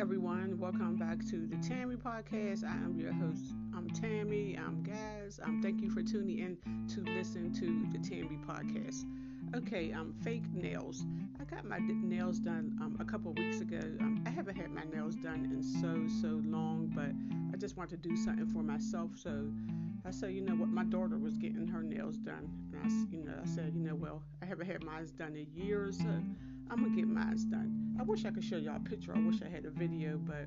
welcome back to the Tammy Podcast. I am your host. I'm Tammy. I'm Gaz. Um, thank you for tuning in to listen to the Tammy Podcast. Okay, um, fake nails. I got my nails done um, a couple weeks ago. Um, I haven't had my nails done in so so long, but I just want to do something for myself. So I said, you know what, my daughter was getting her nails done, and I, you know, I said, you know, well, I haven't had mine done in years, so I'm gonna get mine done. I wish I could show y'all a picture. I wish I had a video, but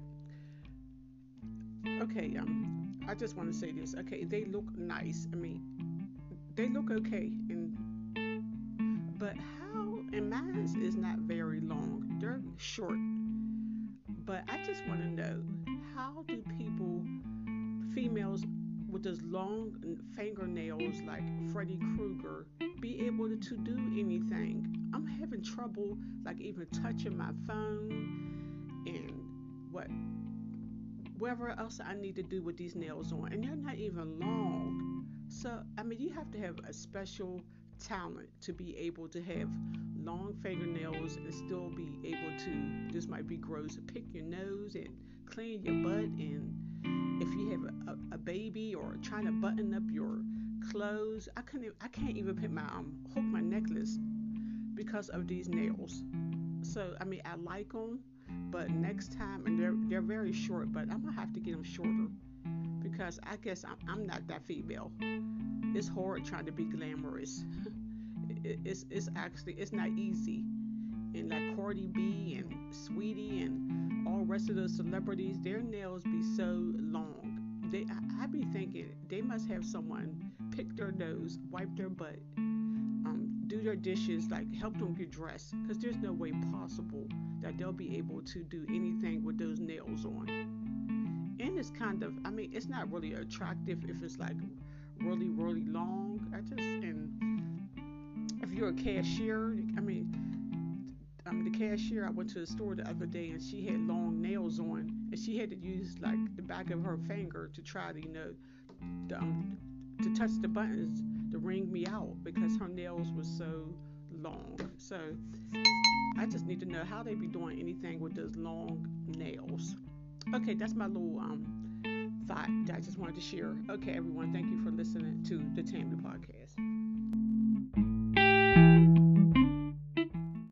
okay. Um, I just want to say this. Okay, they look nice. I mean, they look okay, and but how? And mine is not very long. They're short. But I just want to know with those long fingernails like Freddy Krueger, be able to, to do anything? I'm having trouble like even touching my phone and what whatever else I need to do with these nails on. And they're not even long. So I mean you have to have a special talent to be able to have long fingernails and still be able to this might be gross pick your nose and clean your butt and if you have a, a, baby or trying to button up your clothes i couldn't i can't even put my um hook my necklace because of these nails so i mean i like them but next time and they're they're very short but i'm gonna have to get them shorter because i guess i'm, I'm not that female it's hard trying to be glamorous. it, it's it's actually it's not easy. And like Cardi B and Saweetie and rest of those celebrities, their nails be so long. They I, I be thinking they must have someone pick their nose, wipe their butt, um, do their dishes, like help them get dressed, because there's no way possible that they'll be able to do anything with those nails on. And it's kind of, I mean, it's not really attractive if it's like really, really long. I just and if you're a cashier, I mean, the cashier. I went to the store the other day and she had long nails on, and she had to use like the back of her finger to try to, you know, the, um, to touch the buttons to ring me out because her nails were so long. So I just need to know how they be doing anything with those long nails. Okay, that's my little um thought that I just wanted to share. Okay, everyone, thank you for listening to the Tammy podcast.